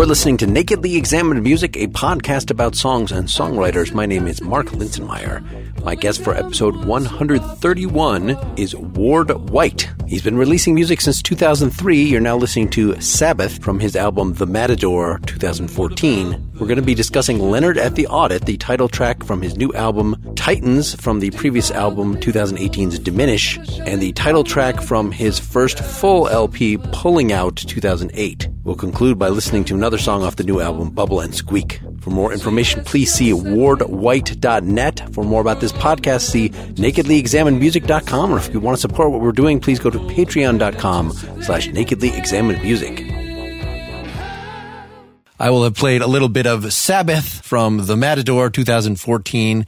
You're listening to Nakedly Examined Music, a podcast about songs and songwriters. My name is Mark Linsenmayer. My guest for episode 131 is Ward White. He's been releasing music since 2003. You're now listening to Sabbath from his album The Matador 2014. We're going to be discussing Leonard at the Audit, the title track from his new album Titans from the previous album 2018's Diminish, and the title track from his first full LP Pulling Out 2008. We'll conclude by listening to another song off the new album Bubble and Squeak. For more information, please see wardwhite.net. For more about this podcast, see nakedlyexaminedmusic.com. Or if you want to support what we're doing, please go to patreon.com slash nakedlyexaminedmusic. I will have played a little bit of Sabbath from The Matador 2014.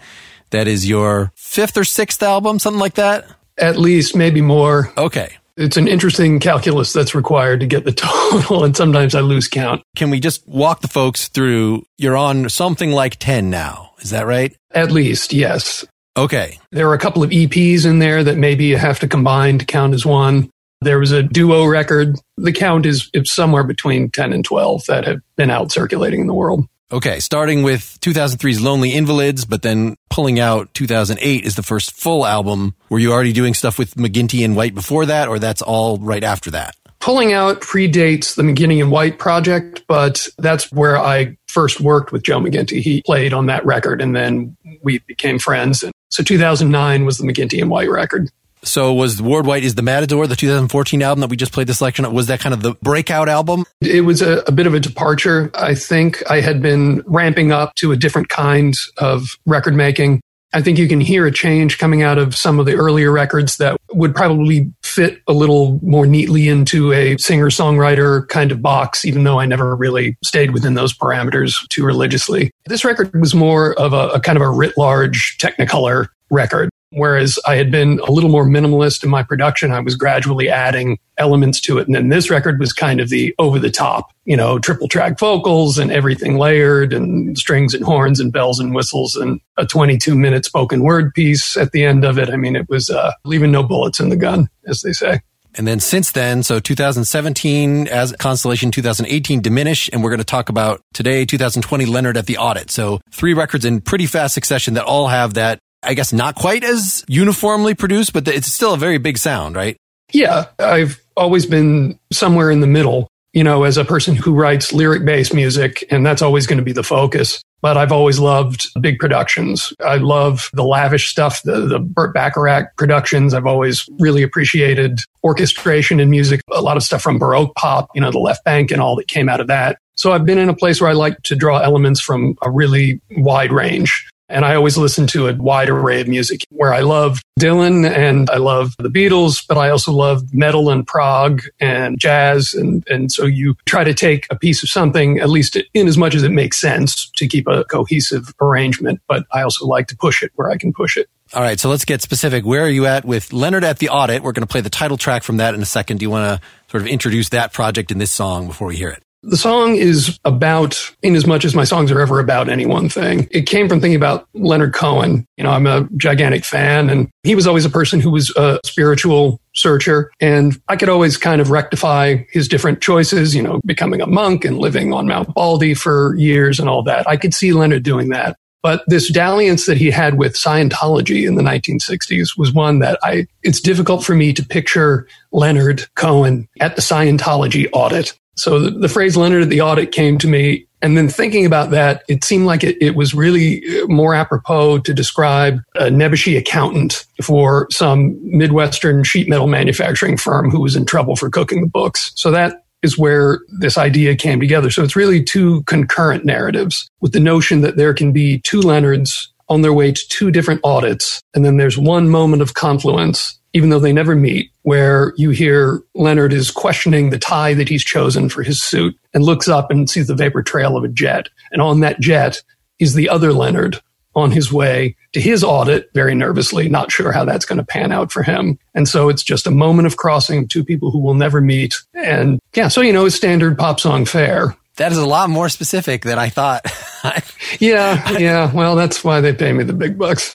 That is your fifth or sixth album, something like that? At least, maybe more. Okay. It's an interesting calculus that's required to get the total, and sometimes I lose count. Can we just walk the folks through? You're on something like 10 now. Is that right? At least, yes. Okay. There are a couple of EPs in there that maybe you have to combine to count as one. There was a duo record. The count is, is somewhere between 10 and 12 that have been out circulating in the world. Okay, starting with 2003's Lonely Invalids, but then pulling out 2008 is the first full album. Were you already doing stuff with McGinty and White before that, or that's all right after that? Pulling out predates the McGinty and White project, but that's where I first worked with Joe McGinty. He played on that record, and then we became friends. And so 2009 was the McGinty and White record. So was Ward White is the Matador, the 2014 album that we just played the selection was that kind of the breakout album? It was a, a, bit of a departure. I think I had been ramping up to a different kind of record making. I think you can hear a change coming out of some of the earlier records that would probably fit a little more neatly into a singer songwriter kind of box, even though I never really stayed within those parameters too religiously. This record was more of a, a kind of a writ large Technicolor record. Whereas I had been a little more minimalist in my production, I was gradually adding elements to it. And then this record was kind of the over the top, you know, triple track vocals and everything layered and strings and horns and bells and whistles and a 22 minute spoken word piece at the end of it. I mean, it was uh, leaving no bullets in the gun, as they say. And then since then, so 2017 as Consolation, 2018 Diminish, and we're going to talk about today, 2020 Leonard at the Audit. So three records in pretty fast succession that all have that I guess not quite as uniformly produced, but it's still a very big sound, right? Yeah, I've always been somewhere in the middle, you know, as a person who writes lyric based music, and that's always going to be the focus. But I've always loved big productions. I love the lavish stuff, the, the Burt Bacharach productions. I've always really appreciated orchestration in music, a lot of stuff from Baroque pop, you know, the Left Banke and all that came out of that. So I've been in a place where I like to draw elements from a really wide range. And I always listen to a wide array of music where I love Dylan and I love the Beatles, but I also love metal and prog and jazz. And, and so you try to take a piece of something, at least in as much as it makes sense to keep a cohesive arrangement. But I also like to push it where I can push it. All right. So let's get specific. Where are you at with Leonard at the Audit? We're going to play the title track from that in a second. Do you want to sort of introduce that project in this song before we hear it? The song is about, in as much as my songs are ever about any one thing. It came from thinking about Leonard Cohen. You know, I'm a gigantic fan and he was always a person who was a spiritual searcher. And I could always kind of rectify his different choices, you know, becoming a monk and living on Mount Baldy for years and all that. I could see Leonard doing that. But this dalliance that he had with Scientology in the 1960s was one that I, it's difficult for me to picture Leonard Cohen at the Scientology audit so the, the, phrase Leonard at the audit came to me. And then thinking about that, it seemed like it, it was really uh, more apropos to describe a Nebuchadnezzar accountant for some Midwestern sheet metal manufacturing firm who was in trouble for cooking the books. So that is where this idea came together. So it's really two concurrent narratives with the notion that there can be two Leonards on their way to two different audits. And then there's one moment of confluence even though they never meet, where you hear Leonard is questioning the tie that he's chosen for his suit and looks up and sees the vapor trail of a jet. And on that jet is the other Leonard on his way to his audit, very nervously, not sure how that's going to pan out for him. And so it's just a moment of crossing two people who will never meet. And yeah, so, you know, it's standard pop song fare. That is a lot more specific than I thought. yeah, yeah. Well, that's why they pay me the big bucks.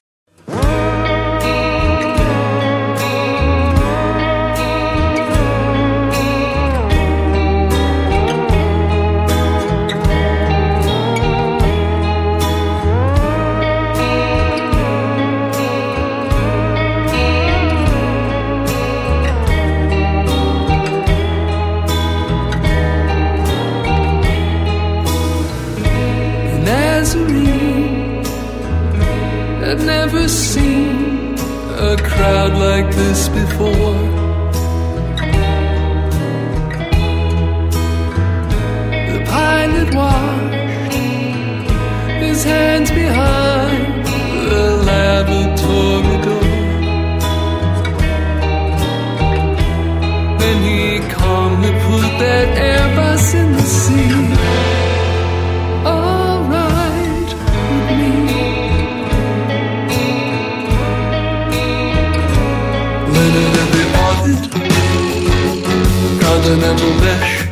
Had never seen a crowd like this before. The pilot washed his hands behind continental mesh. How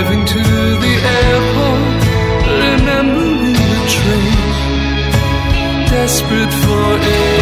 driving to the airport, remembering the train, desperate for anything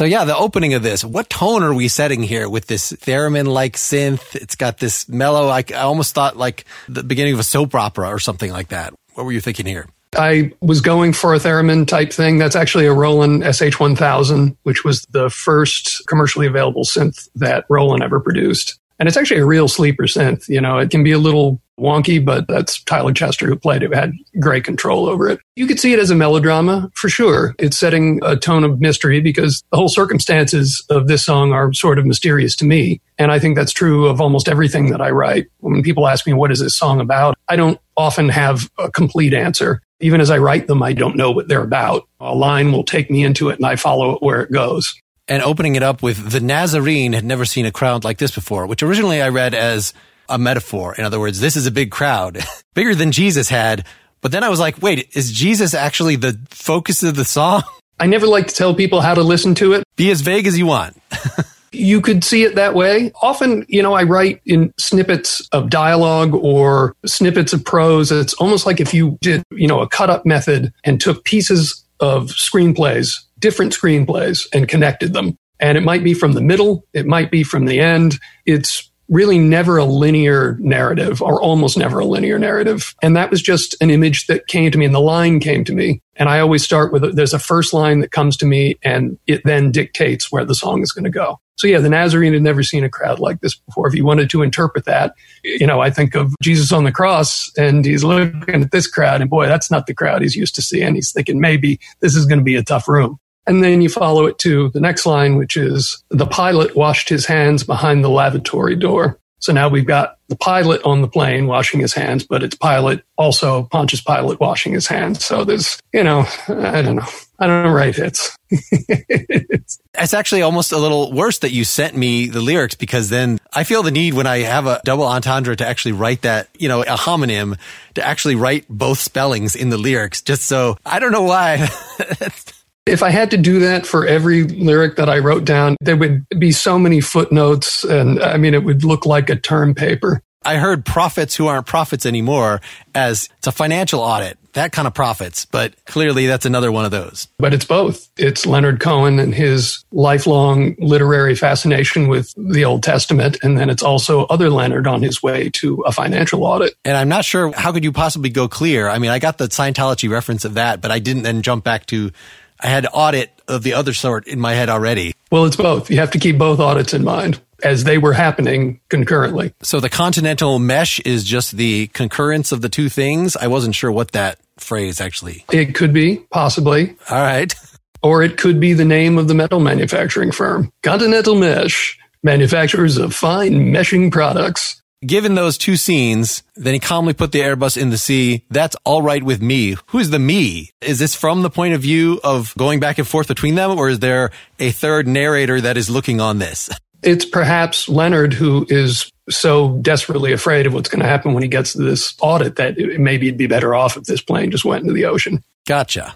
So yeah, the opening of this, what tone are we setting here with this theremin-like synth? It's got this mellow, like I almost thought like the beginning of a soap opera or something like that. What were you thinking here? I was going for a theremin type thing. That's actually a Roland SH1000, which was the first commercially available synth that Roland ever produced. And it's actually a real sleeper synth. You know, it can be a little wonky, but that's Tyler Chester who played it, had great control over it. You could see it as a melodrama for sure. It's setting a tone of mystery because the whole circumstances of this song are sort of mysterious to me. And I think that's true of almost everything that I write. When people ask me, what is this song about? I don't often have a complete answer. Even as I write them, I don't know what they're about. A line will take me into it and I follow it where it goes And opening it up with the Nazarene had never seen a crowd like this before, which originally I read as a metaphor. In other words, this is a big crowd, bigger than Jesus had. But then I was like, wait, is Jesus actually the focus of the song? I never like to tell people how to listen to it. Be as vague as you want. you could see it that way. Often, you know, I write in snippets of dialogue or snippets of prose. It's almost like if you did, you know, a cut up method and took pieces of screenplays, different screenplays, and connected them. And it might be from the middle, it might be from the end. It's really never a linear narrative or almost never a linear narrative. And that was just an image that came to me and the line came to me. And I always start with there's a first line that comes to me and it then dictates where the song is going to go. So yeah, the Nazarene had never seen a crowd like this before. If you wanted to interpret that, you know, I think of Jesus on the cross and he's looking at this crowd and boy, that's not the crowd he's used to seeing. He's thinking maybe this is going to be a tough room. And then you follow it to the next line, which is the pilot washed his hands behind the lavatory door. So now we've got the pilot on the plane washing his hands, but it's pilot also Pontius Pilate washing his hands. So there's, you know, I don't know. I don't know write hits. it's actually almost a little worse that you sent me the lyrics because then I feel the need when I have a double entendre to actually write that, you know, a homonym to actually write both spellings in the lyrics just so I don't know why. If I had to do that for every lyric that I wrote down, there would be so many footnotes and I mean, it would look like a term paper. I heard prophets who aren't prophets anymore as it's a financial audit, that kind of prophets, but clearly that's another one of those. But it's both. It's Leonard Cohen and his lifelong literary fascination with the Old Testament. And then it's also other Leonard on his way to a financial audit. And I'm not sure how could you possibly go clear? I mean, I got the Scientology reference of that, but I didn't then jump back to I had audit of the other sort in my head already. Well, it's both. You have to keep both audits in mind as they were happening concurrently. So the continental mesh is just the concurrence of the two things. I wasn't sure what that phrase actually. It could be, possibly. All right. Or it could be the name of the metal manufacturing firm. Continental Mesh, manufacturers of fine meshing products. Given those two scenes, then he calmly put the Airbus in the sea. That's all right with me. Who's the me? Is this from the point of view of going back and forth between them, or is there a third narrator that is looking on this? It's perhaps Leonard who is so desperately afraid of what's going to happen when he gets to this audit that it, maybe it'd be better off if this plane just went into the ocean. Gotcha.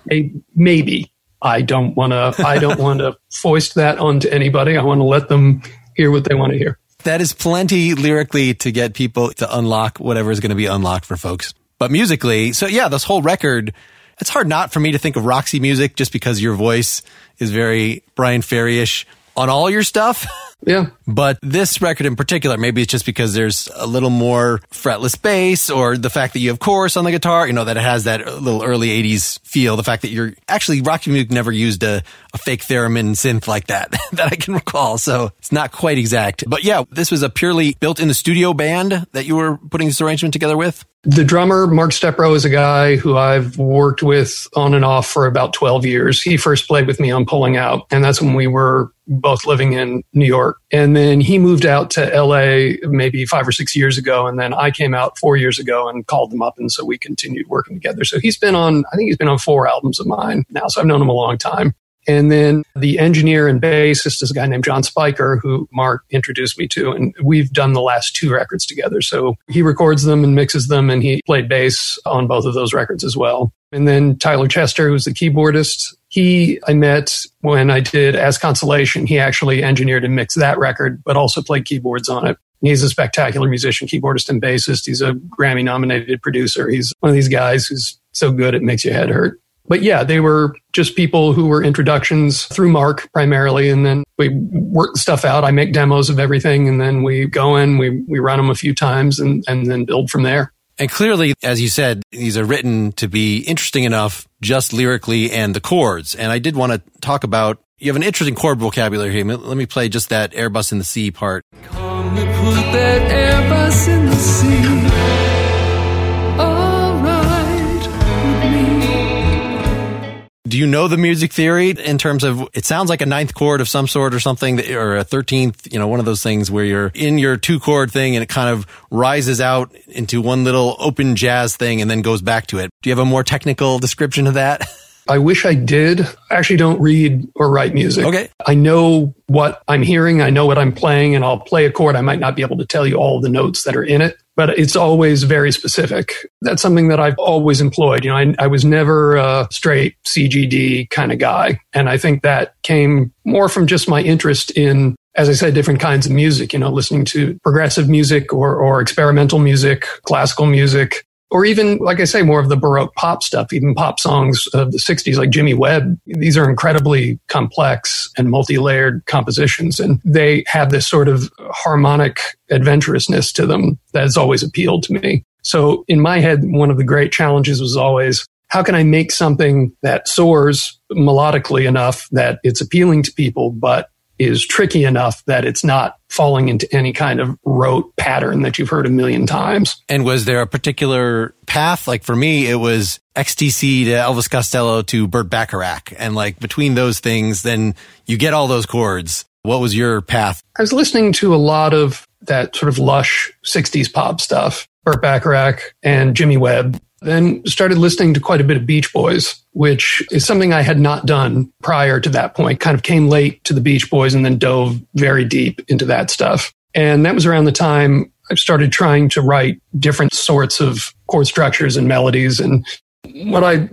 Maybe. I don't want to. I don't want to foist that onto anybody. I want to let them hear what they want to hear that is plenty lyrically to get people to unlock whatever is going to be unlocked for folks. But musically, so yeah, this whole record, it's hard not for me to think of Roxy music just because your voice is very Bryan Ferry-ish on all your stuff. Yeah. But this record in particular, maybe it's just because there's a little more fretless bass or the fact that you have chorus on the guitar, you know, that it has that little early 80s feel. The fact that you're actually Roxy Music never used a, a fake theremin synth like that, that I can recall. So it's not quite exact. But yeah, this was a purely built in the studio band that you were putting this arrangement together with. The drummer, Mark Stepro, is a guy who I've worked with on and off for about 12 years. He first played with me on Pulling Out, and that's when we were both living in New York. And then he moved out to LA maybe five or six years ago. And then I came out four years ago and called him up. And so we continued working together. So he's been on, I think he's been on four albums of mine now. So I've known him a long time. And then the engineer and bassist is a guy named John Spiker, who Mark introduced me to. And we've done the last two records together. So he records them and mixes them, and he played bass on both of those records as well. And then Tyler Chester, who's the keyboardist, he I met when I did As Consolation. He actually engineered and mixed that record, but also played keyboards on it. He's a spectacular musician, keyboardist, and bassist. He's a Grammy nominated producer. He's one of these guys who's so good it makes your head hurt. But yeah, they were just people who were introductions through Mark primarily. And then we work stuff out. I make demos of everything and then we go in, we, we run them a few times and, and then build from there. And clearly, as you said, these are written to be interesting enough just lyrically and the chords. And I did want to talk about, you have an interesting chord vocabulary here. Let me play just that Airbus in the sea part. Do you know the music theory in terms of it sounds like a ninth chord of some sort or something or a 13th, you know, one of those things where you're in your two chord thing and it kind of rises out into one little open jazz thing and then goes back to it. Do you have a more technical description of that? I wish I did. I actually don't read or write music. Okay. I know what I'm hearing. I know what I'm playing and I'll play a chord. I might not be able to tell you all the notes that are in it, but it's always very specific. That's something that I've always employed. You know, I, I was never a straight CGD kind of guy. And I think that came more from just my interest in as I said, different kinds of music, you know, listening to progressive music or, or experimental music, classical music, or even, like I say, more of the Baroque pop stuff, even pop songs of the 60s, like Jimmy Webb. These are incredibly complex and multi layered compositions, and they have this sort of harmonic adventurousness to them that has always appealed to me. So, in my head, one of the great challenges was always how can I make something that soars melodically enough that it's appealing to people, but is tricky enough that it's not falling into any kind of rote pattern that you've heard a million times. And was there a particular path? Like for me, it was XTC to Elvis Costello to Burt Bacharach. And like between those things, then you get all those chords. What was your path? I was listening to a lot of that sort of lush 60s pop stuff, Burt Bacharach and Jimmy Webb. Then started listening to quite a bit of Beach Boys, which is something I had not done prior to that point. Kind of came late to the Beach Boys and then dove very deep into that stuff. And that was around the time I started trying to write different sorts of chord structures and melodies. And what I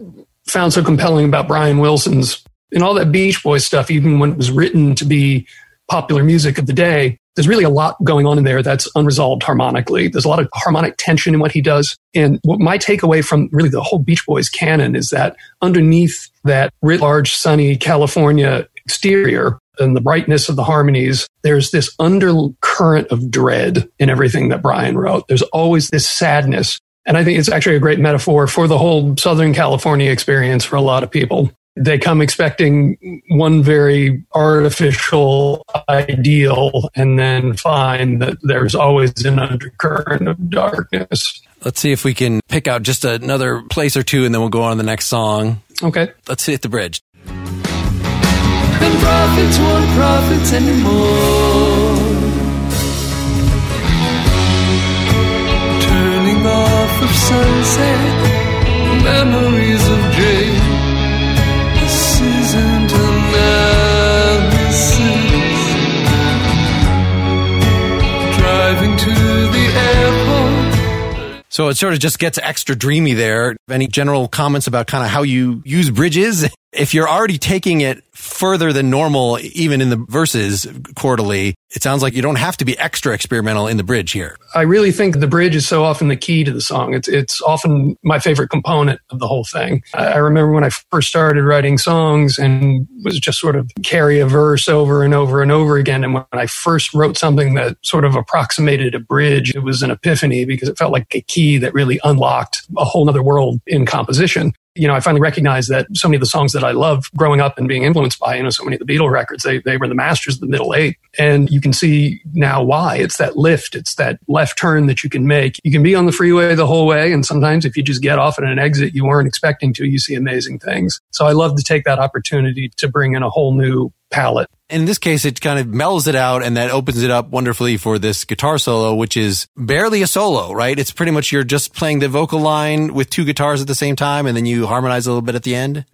found so compelling about Brian Wilson's and all that Beach Boys stuff, even when it was written to be popular music of the day, there's really a lot going on in there that's unresolved harmonically. There's a lot of harmonic tension in what he does. And what my takeaway from really the whole Beach Boys canon is that underneath that writ large, sunny California exterior and the brightness of the harmonies, there's this undercurrent of dread in everything that Brian wrote. There's always this sadness. And I think it's actually a great metaphor for the whole Southern California experience for a lot of people they come expecting one very artificial ideal and then find that there's always an undercurrent of darkness. Let's see if we can pick out just another place or two and then we'll go on to the next song. Okay. Let's hit the bridge. And prophets won't profit anymore. Turning off of sunset, memories of Jane So it sort of just gets extra dreamy there. Any general comments about kind of how you use bridges? If you're already taking it further than normal, even in the verses chordally, it sounds like you don't have to be extra experimental in the bridge here. I really think the bridge is so often the key to the song. It's it's often my favorite component of the whole thing. I remember when I first started writing songs and was just sort of carry a verse over and over and over again. And when I first wrote something that sort of approximated a bridge, it was an epiphany because it felt like a key that really unlocked a whole other world in composition you know, I finally recognized that so many of the songs that I love growing up and being influenced by, you know, so many of the Beatle records, they, they were the masters of the middle eight. And you can see now why. It's that lift, it's that left turn that you can make. You can be on the freeway the whole way. And sometimes if you just get off at an exit you weren't expecting to, you see amazing things. So I love to take that opportunity to bring in a whole new palette. In this case, it kind of mellows it out and that opens it up wonderfully for this guitar solo, which is barely a solo, right? It's pretty much you're just playing the vocal line with two guitars at the same time and then you harmonize a little bit at the end.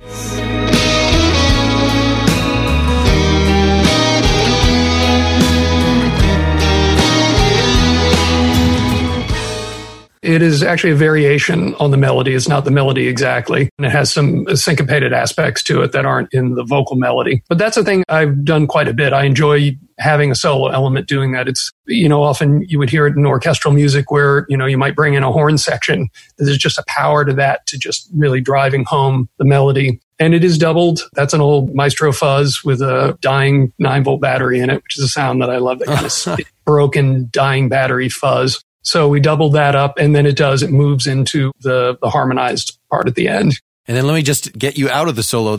It is actually a variation on the melody. It's not the melody exactly. And it has some syncopated aspects to it that aren't in the vocal melody. But that's a thing I've done quite a bit. I enjoy having a solo element doing that. It's, you know, often you would hear it in orchestral music where, you know, you might bring in a horn section. There's just a power to that to just really driving home the melody. And it is doubled. That's an old Maestro fuzz with a dying nine volt battery in it, which is a sound that I love. That kind of broken dying battery fuzz. So we double that up and then it does, it moves into the, the harmonized part at the end. And then let me just get you out of the solo.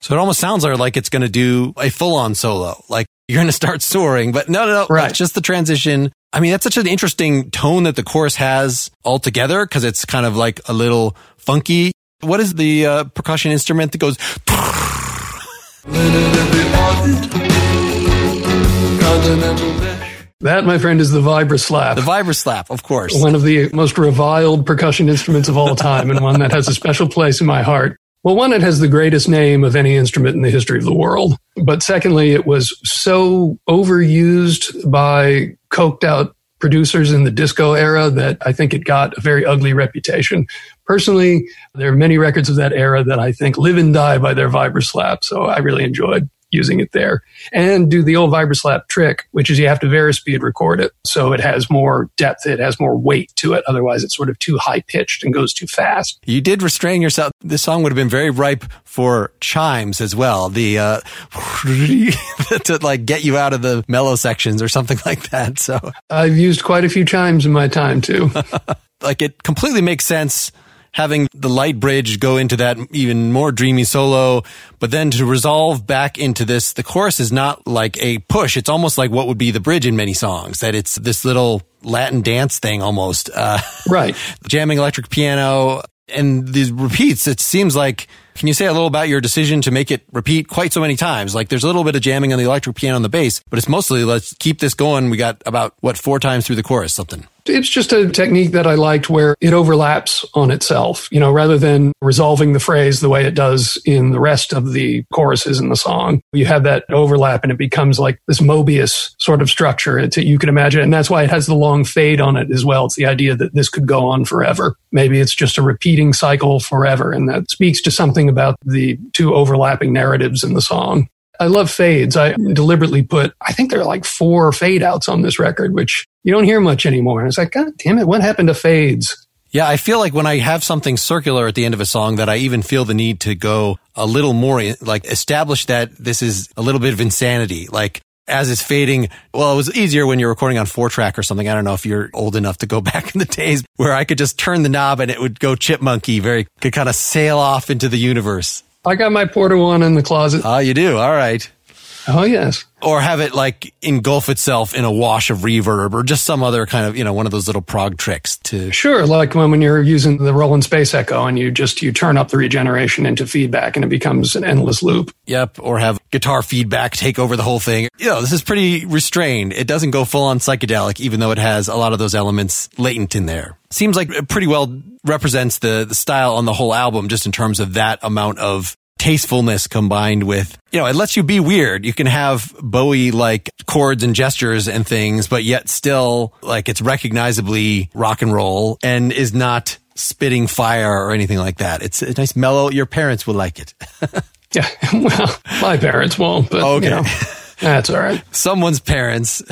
So it almost sounds like it's going to do a full on solo. Like you're going to start soaring, but no, no, no. Right. just the transition. I mean, that's such an interesting tone that the chorus has altogether because it's kind of like a little funky. What is the uh, percussion instrument that goes? That, my friend, is the vibra slap. The vibra slap, of course. One of the most reviled percussion instruments of all time, and one that has a special place in my heart. Well, one, it has the greatest name of any instrument in the history of the world. But secondly, it was so overused by coked out producers in the disco era that I think it got a very ugly reputation. Personally, there are many records of that era that I think live and die by their vibra slap. So I really enjoyed using it there and do the old vibraslap trick, which is you have to varispeed record it. So it has more depth. It has more weight to it. Otherwise it's sort of too high pitched and goes too fast. You did restrain yourself. This song would have been very ripe for chimes as well. The, uh, to like get you out of the mellow sections or something like that. So I've used quite a few chimes in my time too. like it completely makes sense having the light bridge go into that even more dreamy solo, but then to resolve back into this, the chorus is not like a push. It's almost like what would be the bridge in many songs, that it's this little Latin dance thing almost. Uh, right. jamming electric piano and these repeats. It seems like, can you say a little about your decision to make it repeat quite so many times? Like there's a little bit of jamming on the electric piano on the bass, but it's mostly let's keep this going. We got about what four times through the chorus, something. It's just a technique that I liked where it overlaps on itself, you know, rather than resolving the phrase the way it does in the rest of the choruses in the song. You have that overlap and it becomes like this Mobius sort of structure you can imagine. And that's why it has the long fade on it as well. It's the idea that this could go on forever. Maybe it's just a repeating cycle forever. And that speaks to something about the two overlapping narratives in the song. I love fades. I deliberately put, I think there are like four fade outs on this record, which you don't hear much anymore. And it's like, God damn it, what happened to fades? Yeah, I feel like when I have something circular at the end of a song that I even feel the need to go a little more, like establish that this is a little bit of insanity. Like as it's fading, well, it was easier when you're recording on four track or something. I don't know if you're old enough to go back in the days where I could just turn the knob and it would go chipmunky, very, could kind of sail off into the universe. I got my Porta One in the closet. Oh, you do? All right. Oh, yes. Or have it like engulf itself in a wash of reverb or just some other kind of, you know, one of those little prog tricks to. Sure. Like when, when you're using the Roland Space Echo and you just, you turn up the regeneration into feedback and it becomes an endless loop. Yep. Or have guitar feedback take over the whole thing. You know, this is pretty restrained. It doesn't go full on psychedelic, even though it has a lot of those elements latent in there. Seems like it pretty well represents the, the style on the whole album, just in terms of that amount of tastefulness combined with, you know, it lets you be weird. You can have Bowie like chords and gestures and things, but yet still like it's recognizably rock and roll and is not spitting fire or anything like that. It's a nice mellow. Your parents will like it. yeah. Well, my parents won't, but okay. You know, that's all right. Someone's parents.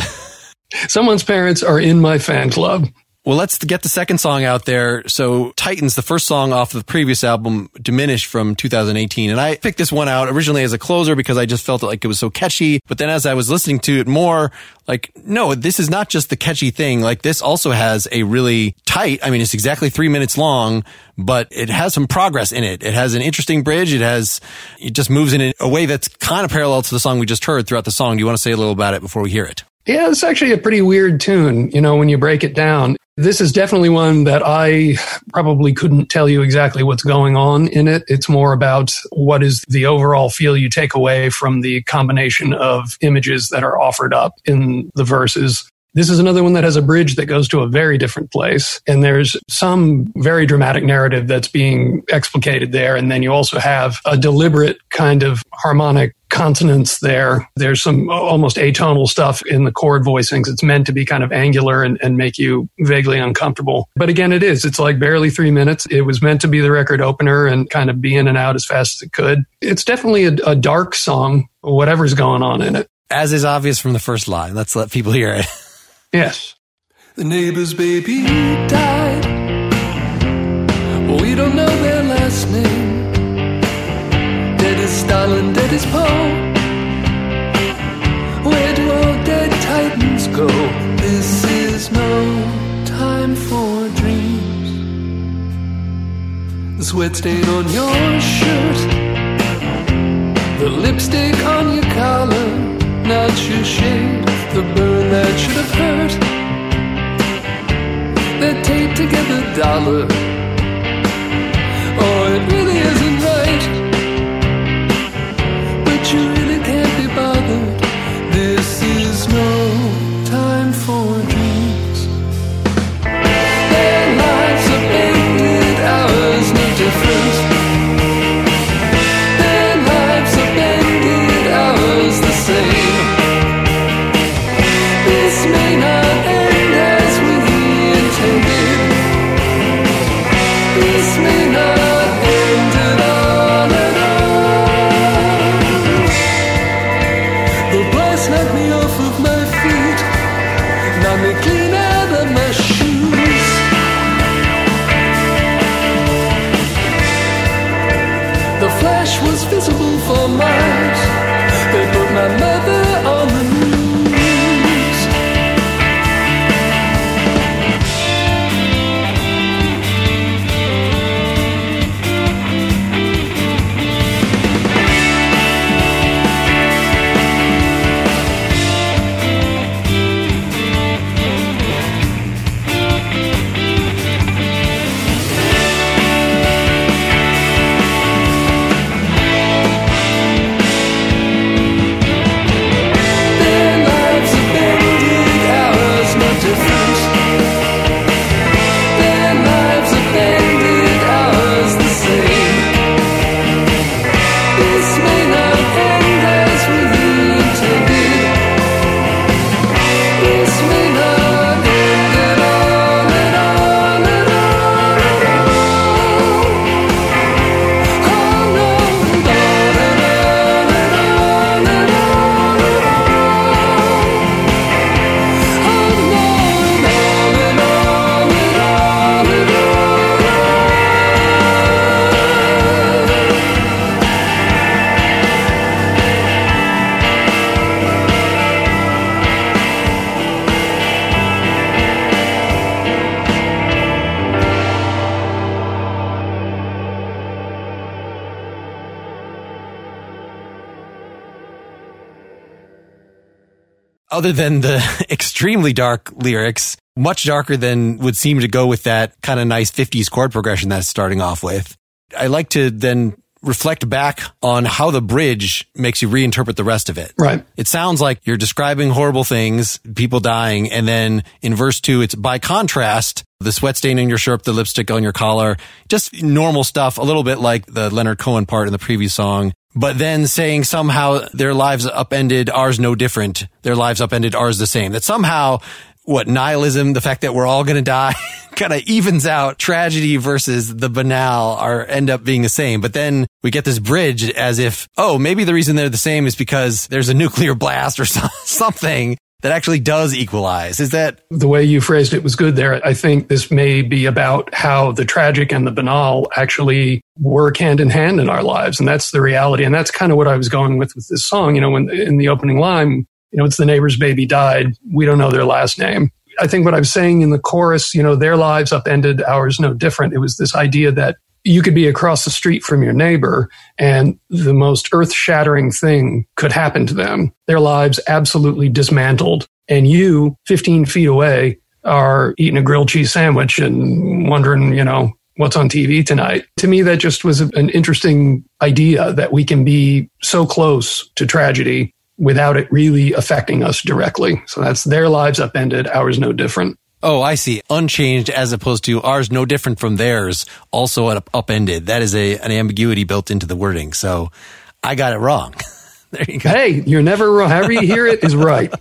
Someone's parents are in my fan club. Well, let's get the second song out there. So Titans, the first song off of the previous album, Diminished from 2018. And I picked this one out originally as a closer because I just felt like it was so catchy. But then as I was listening to it more, like, no, this is not just the catchy thing. Like this also has a really tight, I mean, it's exactly three minutes long, but it has some progress in it. It has an interesting bridge. It has, it just moves in a way that's kind of parallel to the song we just heard throughout the song. Do you want to say a little about it before we hear it? Yeah, it's actually a pretty weird tune, you know, when you break it down. This is definitely one that I probably couldn't tell you exactly what's going on in it. It's more about what is the overall feel you take away from the combination of images that are offered up in the verses. This is another one that has a bridge that goes to a very different place. And there's some very dramatic narrative that's being explicated there. And then you also have a deliberate kind of harmonic consonance there. There's some almost atonal stuff in the chord voicings. It's meant to be kind of angular and, and, make you vaguely uncomfortable. But again, it is. It's like barely three minutes. It was meant to be the record opener and kind of be in and out as fast as it could. It's definitely a, a dark song, whatever's going on in it. As is obvious from the first line. Let's let people hear it. Yes. The neighbor's baby died. We don't know their last name. Dead is Stalin, dead is Poe. Where do all dead titans go? This is no time for dreams. The sweat stain on your shirt. The lipstick on your collar, not your shade the burn that should have hurt. They're taped together dollar. Other than the extremely dark lyrics, much darker than would seem to go with that kind of nice 50s chord progression that's starting off with. I like to then reflect back on how the bridge makes you reinterpret the rest of it. Right. It sounds like you're describing horrible things, people dying, and then in verse two, it's by contrast, the sweat stain in your shirt, the lipstick on your collar, just normal stuff, a little bit like the Leonard Cohen part in the previous song. But then saying somehow their lives upended, ours no different, their lives upended, ours the same. That somehow what nihilism, the fact that we're all going to die kind of evens out tragedy versus the banal are end up being the same. But then we get this bridge as if, oh, maybe the reason they're the same is because there's a nuclear blast or something that actually does equalize. Is that the way you phrased it was good there. I think this may be about how the tragic and the banal actually work hand in hand in our lives. And that's the reality. And that's kind of what I was going with with this song. You know, when in the opening line, you know, it's the neighbor's baby died. We don't know their last name. I think what I'm saying in the chorus, you know, their lives upended, ours no different. It was this idea that you could be across the street from your neighbor and the most earth shattering thing could happen to them. Their lives absolutely dismantled. And you, 15 feet away, are eating a grilled cheese sandwich and wondering, you know, what's on TV tonight. To me, that just was an interesting idea that we can be so close to tragedy without it really affecting us directly. So that's their lives upended, ours no different. Oh, I see. Unchanged as opposed to ours no different from theirs, also up- upended. That is a an ambiguity built into the wording. So I got it wrong. there you go. Hey, you're never wrong. However you hear it is right.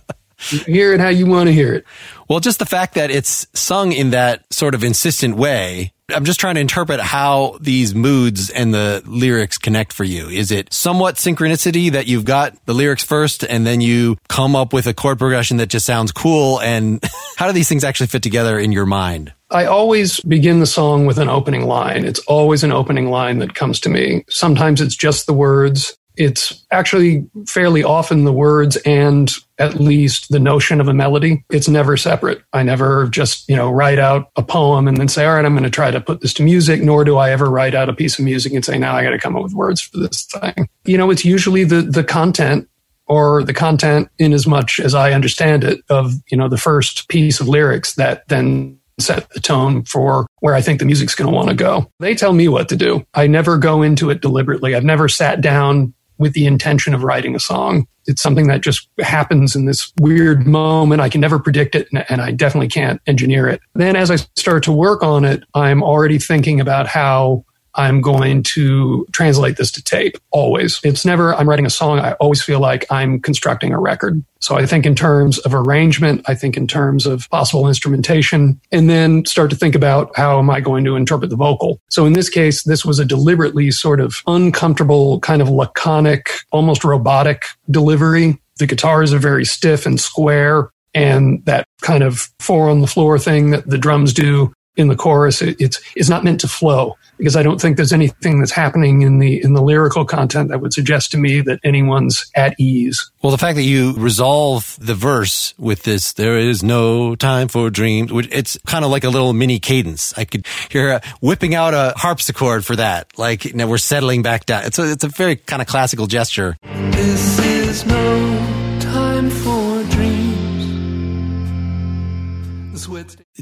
You hear it how you want to hear it. Well, just the fact that it's sung in that sort of insistent way. I'm just trying to interpret how these moods and the lyrics connect for you. Is it somewhat synchronicity that you've got the lyrics first and then you come up with a chord progression that just sounds cool? And how do these things actually fit together in your mind? I always begin the song with an opening line. It's always an opening line that comes to me. Sometimes it's just the words. It's actually fairly often the words and at least the notion of a melody. It's never separate. I never just, you know, write out a poem and then say, all right, I'm going to try to put this to music, nor do I ever write out a piece of music and say, now I got to come up with words for this thing. You know, it's usually the, the content or the content in as much as I understand it of, you know, the first piece of lyrics that then set the tone for where I think the music's going to want to go. They tell me what to do. I never go into it deliberately. I've never sat down with the intention of writing a song. It's something that just happens in this weird moment. I can never predict it and, I definitely can't engineer it. Then as I start to work on it, I'm already thinking about how I'm going to translate this to tape always. It's never, I'm writing a song. I always feel like I'm constructing a record. So I think in terms of arrangement, I think in terms of possible instrumentation, and then start to think about how am I going to interpret the vocal. So in this case, this was a deliberately sort of uncomfortable, kind of laconic, almost robotic delivery The guitars are very stiff and square. And that kind of four on the floor thing that the drums do in the chorus, it, it's, it's not meant to flow because I don't think there's anything that's happening in the, in the lyrical content that would suggest to me that anyone's at ease. Well, the fact that you resolve the verse with this, there is no time for dreams, Which it's kind of like a little mini cadence. I could hear whipping out a harpsichord for that. Like, you know, we're settling back down. It's a, it's a very kind of classical gesture.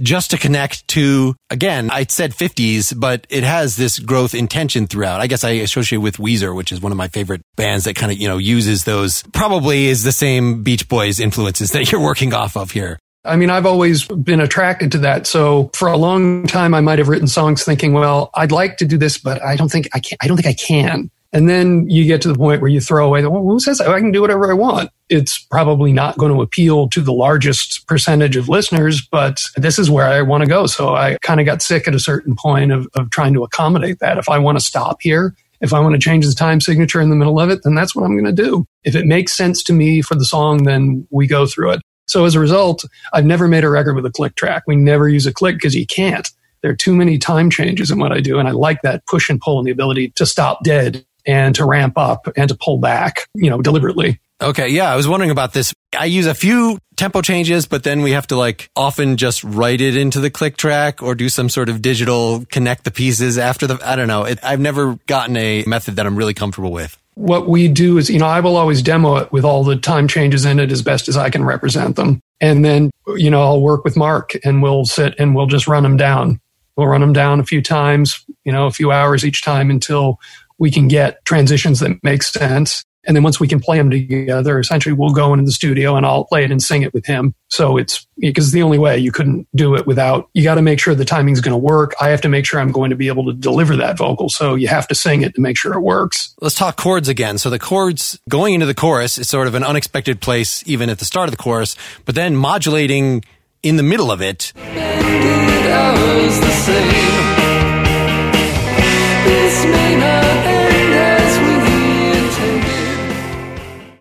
Just to connect to, again, I said 50s, but it has this growth intention throughout. I guess I associate with Weezer, which is one of my favorite bands that kind of, you know, uses those, probably is the same Beach Boys influences that you're working off of here. I mean, I've always been attracted to that. So for a long time, I might have written songs thinking, well, I'd like to do this, but I don't think I can. I don't think I can. And then you get to the point where you throw away the, well, who says I can do whatever I want? It's probably not going to appeal to the largest percentage of listeners, but this is where I want to go. So I kind of got sick at a certain point of, of trying to accommodate that. If I want to stop here, if I want to change the time signature in the middle of it, then that's what I'm going to do. If it makes sense to me for the song, then we go through it. So as a result, I've never made a record with a click track. We never use a click because you can't. There are too many time changes in what I do. And I like that push and pull and the ability to stop dead and to ramp up and to pull back, you know, deliberately. Okay. Yeah. I was wondering about this. I use a few tempo changes, but then we have to like often just write it into the click track or do some sort of digital connect the pieces after the, I don't know. It, I've never gotten a method that I'm really comfortable with. What we do is, you know, I will always demo it with all the time changes in it as best as I can represent them. And then, you know, I'll work with Mark and we'll sit and we'll just run them down. We'll run them down a few times, you know, a few hours each time until we can get transitions that make sense. And then once we can play them together, essentially we'll go into the studio and I'll play it and sing it with him. So it's because the only way you couldn't do it without, you got to make sure the timing's going to work. I have to make sure I'm going to be able to deliver that vocal. So you have to sing it to make sure it works. Let's talk chords again. So the chords going into the chorus is sort of an unexpected place, even at the start of the chorus, but then modulating in the middle of it.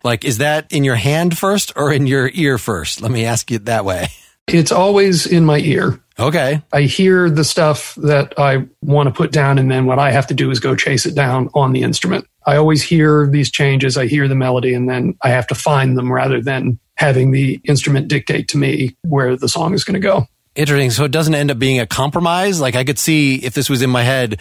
Like, is that in your hand first or in your ear first? Let me ask you that way. It's always in my ear. Okay. I hear the stuff that I want to put down, and then what I have to do is go chase it down on the instrument. I always hear these changes. I hear the melody, and then I have to find them rather than having the instrument dictate to me where the song is going to go. Interesting. So it doesn't end up being a compromise. Like I could see if this was in my head,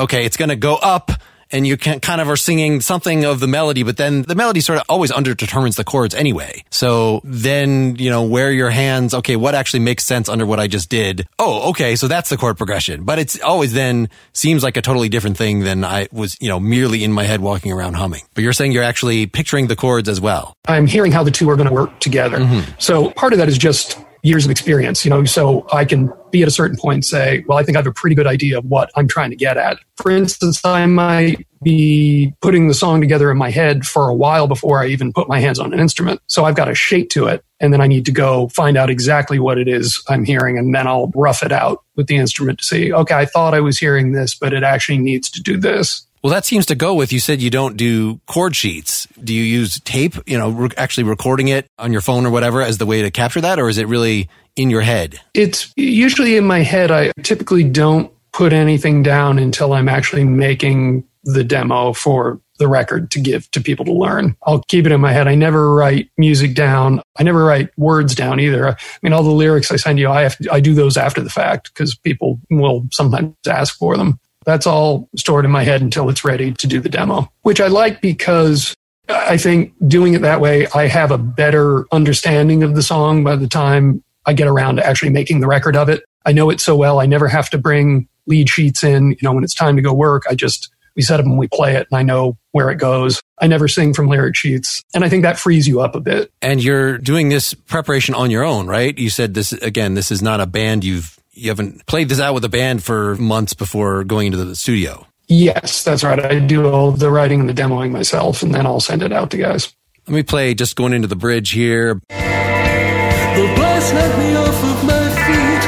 okay, it's going to go up and you can kind of are singing something of the melody, but then the melody sort of always underdetermines the chords anyway. So then, you know, where your hands, okay, what actually makes sense under what I just did? Oh, okay. So that's the chord progression, but it's always then seems like a totally different thing than I was, you know, merely in my head walking around humming. But you're saying you're actually picturing the chords as well. I'm hearing how the two are going to work together. Mm-hmm. So part of that is just years of experience, you know, so I can be at a certain point and say, well, I think I have a pretty good idea of what I'm trying to get at. For instance, I might be putting the song together in my head for a while before I even put my hands on an instrument. So I've got a shape to it. And then I need to go find out exactly what it is I'm hearing. And then I'll rough it out with the instrument to see, okay, I thought I was hearing this, but it actually needs to do this. Well, that seems to go with you said you don't do chord sheets. Do you use tape, you know, re- actually recording it on your phone or whatever as the way to capture that? Or is it really in your head? It's usually in my head. I typically don't put anything down until I'm actually making the demo for the record to give to people to learn. I'll keep it in my head. I never write music down. I never write words down either. I mean, all the lyrics I send you, I have to, I do those after the fact because people will sometimes ask for them. That's all stored in my head until it's ready to do the demo, which I like because I think doing it that way, I have a better understanding of the song by the time I get around to actually making the record of it. I know it so well. I never have to bring lead sheets in. You know, when it's time to go work, I just, we set them and we play it and I know where it goes. I never sing from lyric sheets. And I think that frees you up a bit. And you're doing this preparation on your own, right? You said this, again, this is not a band you've you haven't played this out with a band for months before going into the studio. Yes, that's right. I do all the writing and the demoing myself, and then I'll send it out to guys. Let me play just going into the bridge here. The blast knocked me off of my feet,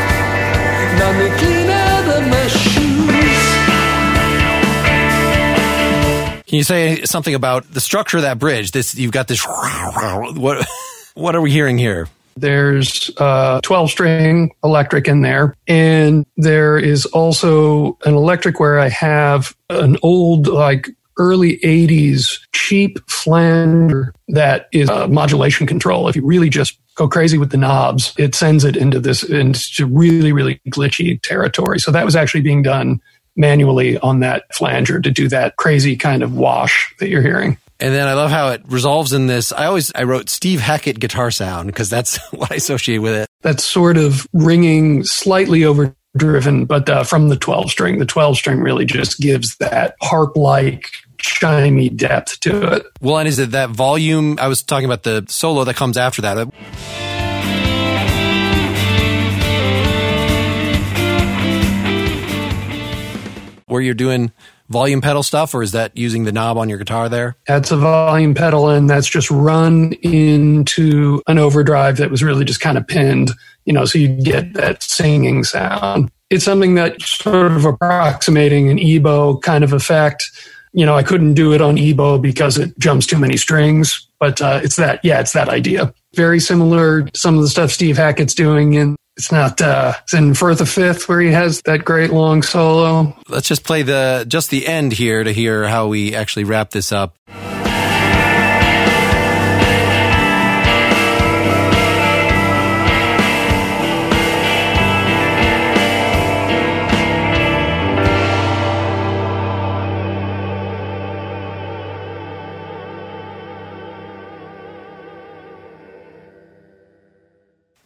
knocked me clean out of my shoes. Can you say something about the structure of that bridge? This you've got this. What what are we hearing here? There's a 12 string electric in there. And there is also an electric where I have an old, like, early 80s cheap flanger that is a modulation control. If you really just go crazy with the knobs, it sends it into this into really, really glitchy territory. So that was actually being done manually on that flanger to do that crazy kind of wash that you're hearing. And then I love how it resolves in this. I always I wrote Steve Hackett guitar sound because that's what I associate with it. That's sort of ringing slightly overdriven, but uh, from the 12 string. The 12 string really just gives that harp like chimey depth to it. Well, and is it that volume? I was talking about the solo that comes after that. Where you're doing volume pedal stuff, or is that using the knob on your guitar there? That's a volume pedal, and that's just run into an overdrive that was really just kind of pinned, you know, so you get that singing sound. It's something that sort of approximating an EBow kind of effect. You know, I couldn't do it on EBow because it jumps too many strings, but uh, it's that, yeah, it's that idea. Very similar some of the stuff Steve Hackett's doing in it's not uh it's in Firth of Fifth where he has that great long solo. Let's just play the just the end here to hear how we actually wrap this up.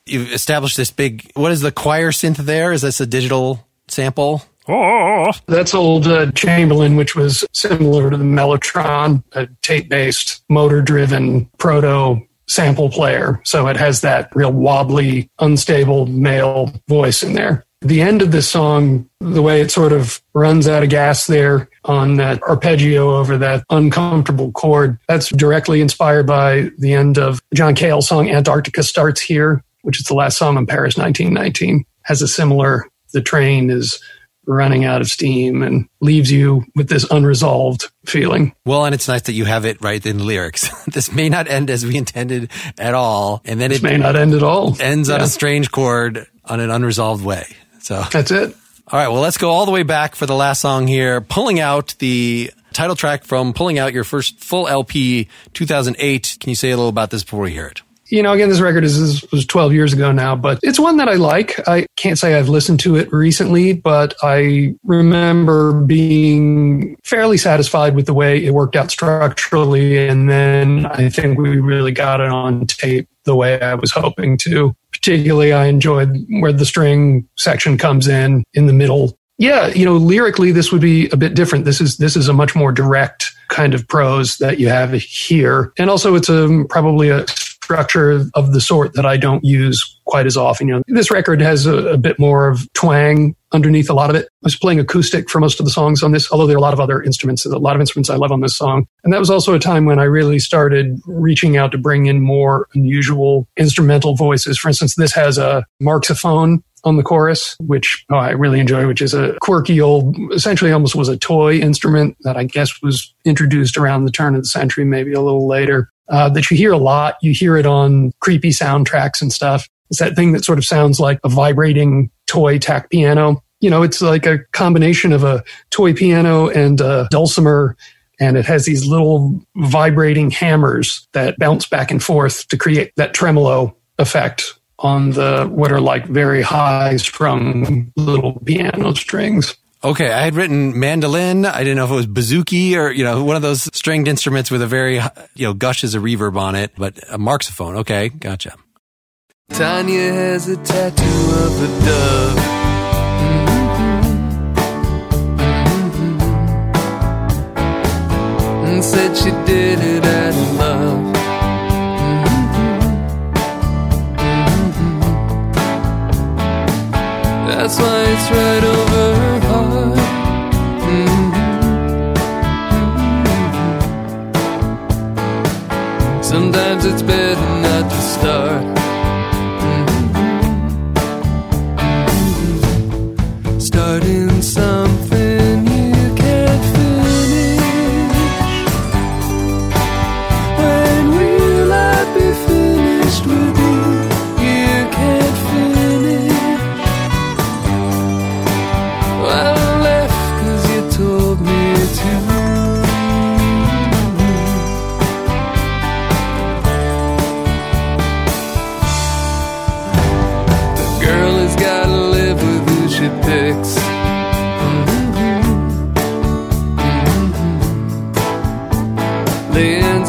You've established this big. What is the choir synth there? Is this a digital sample? Oh, that's old uh, Chamberlin, which was similar to the Mellotron, a tape-based, motor-driven proto sample player. So it has that real wobbly, unstable male voice in there. The end of this song, the way it sort of runs out of gas there on that arpeggio over that uncomfortable chord, that's directly inspired by the end of John Cale song Antarctica Starts Here, which is the last song on Paris 1919, has a similar, the train is running out of steam and leaves you with this unresolved feeling. Well, and it's nice that you have it right in the lyrics. this may not end as we intended at all. And then this it may not end at all. Ends yeah. on a strange chord on an unresolved way. So that's it. All right. Well, let's go all the way back for the last song here, pulling out the title track from pulling out your first full LP 2008. Can you say a little about this before we hear it? You know, again, this record is, is, was 12 years ago now, but it's one that I like. I can't say I've listened to it recently, but I remember being fairly satisfied with the way it worked out structurally. And then I think we really got it on tape the way I was hoping to. Particularly, I enjoyed where the string section comes in in the middle. Yeah, you know, lyrically, this would be a bit different. This is this is a much more direct kind of prose that you have here, and also it's a probably a structure of the sort that I don't use quite as often. You know, this record has a, a, bit more of twang underneath a lot of it. I was playing acoustic for most of the songs on this, although there are a lot of other instruments, a lot of instruments I love on this song. And that was also a time when I really started reaching out to bring in more unusual instrumental voices. For instance, this has a marxophone on the chorus, which oh, I really enjoy, which is a quirky old, essentially almost was a toy instrument that I guess was introduced around the turn of the century, maybe a little later uh, that you hear a lot. You hear it on creepy soundtracks and stuff. It's that thing that sort of sounds like a vibrating toy tack piano. You know, it's like a combination of a toy piano and a dulcimer and it has these little vibrating hammers that bounce back and forth to create that tremolo effect on the what are like very high strung little piano strings. Okay, I had written mandolin. I didn't know if it was bouzouki or you know one of those stringed instruments with a very you know gushes a reverb on it, but a marxophone. Okay, gotcha. Tanya has a tattoo of a dove. Mm-hmm. Mm-hmm. Mm-hmm. And said she did it of love. That's why it's right over her heart. Mm-hmm. Sometimes it's better not to start.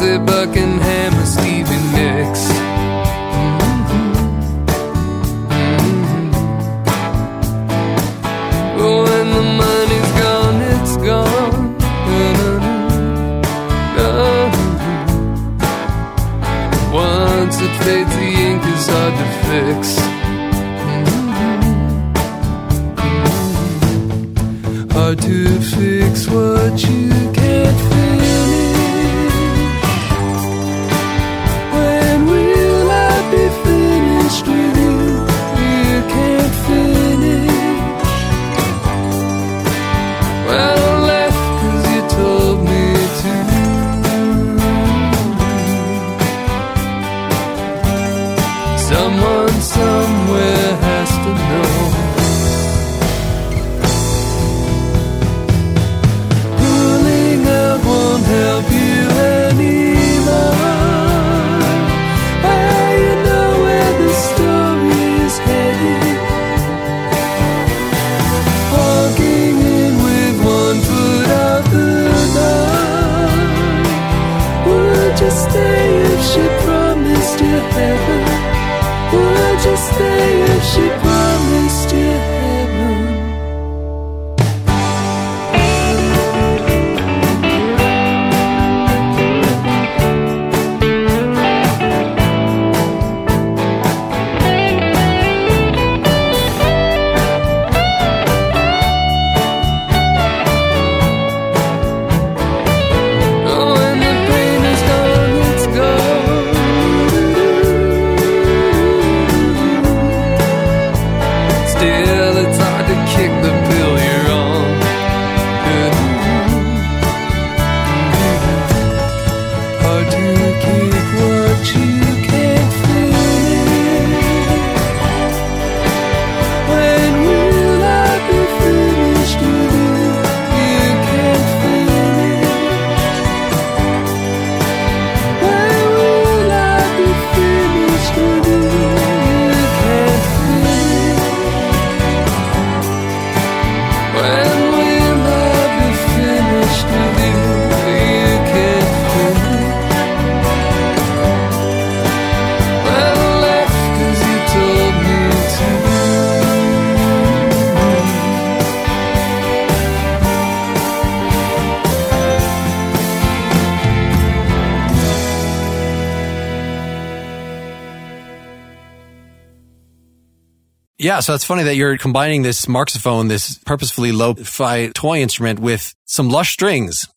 we bucking Yeah, so it's funny that you're combining this marxophone, this purposefully low-fi toy instrument with some lush strings.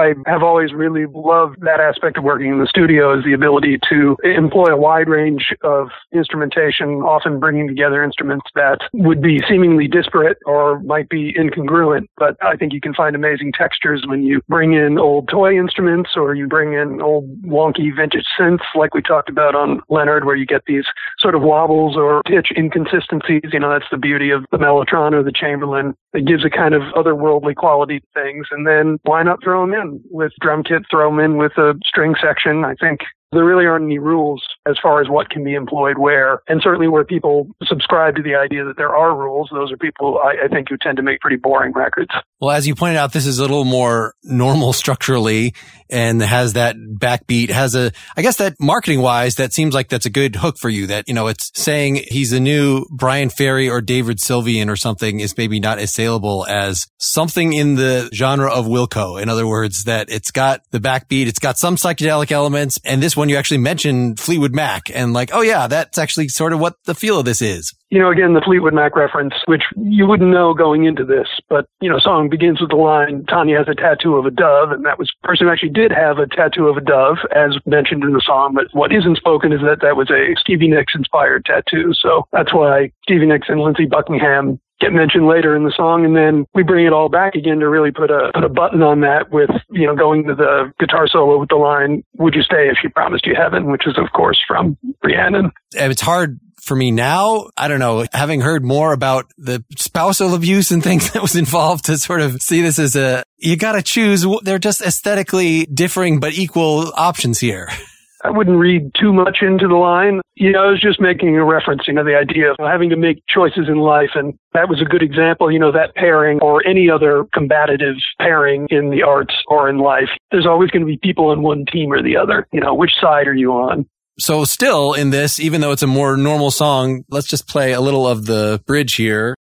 I have always really loved that aspect of working in the studio is the ability to employ a wide range of instrumentation, often bringing together instruments that would be seemingly disparate or might be incongruent. But I think you can find amazing textures when you bring in old toy instruments or you bring in old wonky vintage synths like we talked about on Leonard, where you get these sort of wobbles or pitch inconsistencies. You know, that's the beauty of the Mellotron or the Chamberlin. It gives a kind of otherworldly quality to things. And then why not throw them in with drum kit, throw them in with a string section? I think there really aren't any rules as far as what can be employed where. And certainly where people subscribe to the idea that there are rules, those are people I, I think who tend to make pretty boring records. Well, as you pointed out, this is a little more normal structurally and has that backbeat, has a, I guess that marketing wise, that seems like that's a good hook for you that, you know, it's saying he's a new Bryan Ferry or David Sylvian or something is maybe not as saleable as something in the genre of Wilco. In other words, that it's got the backbeat, it's got some psychedelic elements. And this one you actually mentioned Fleetwood Mac and like, oh yeah, that's actually sort of what the feel of this is. You know, again, the Fleetwood Mac reference, which you wouldn't know going into this, but, you know, song begins with the line, Tanya has a tattoo of a dove, and that was person who actually did have a tattoo of a dove, as mentioned in the song, but what isn't spoken is that that was a Stevie Nicks inspired tattoo, so that's why Stevie Nicks and Lindsey Buckingham get mentioned later in the song, and then we bring it all back again to really put a put a button on that with you know going to the guitar solo with the line "Would you stay if she promised you heaven," which is of course from Rhiannon. And it's hard for me now. I don't know, having heard more about the spousal abuse and things that was involved to sort of see this as a, you got to choose. They're just aesthetically differing, but equal options here. I wouldn't read too much into the line. You know, I was just making a reference, you know, the idea of having to make choices in life. And that was a good example, you know, that pairing or any other combative pairing in the arts or in life. There's always going to be people on one team or the other. You know, which side are you on? So still in this, even though it's a more normal song, let's just play a little of the bridge here.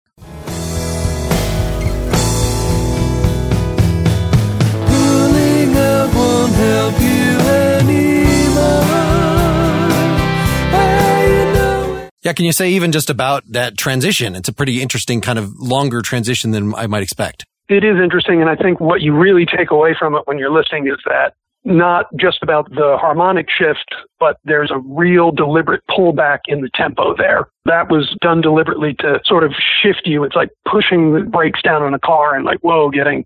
Yeah, can you say even just about that transition? It's a pretty interesting kind of longer transition than I might expect. It is interesting, and I think what you really take away from it when you're listening is that not just about the harmonic shift, but there's a real deliberate pullback in the tempo there. That was done deliberately to sort of shift you. It's like pushing the brakes down on a car and like, whoa, getting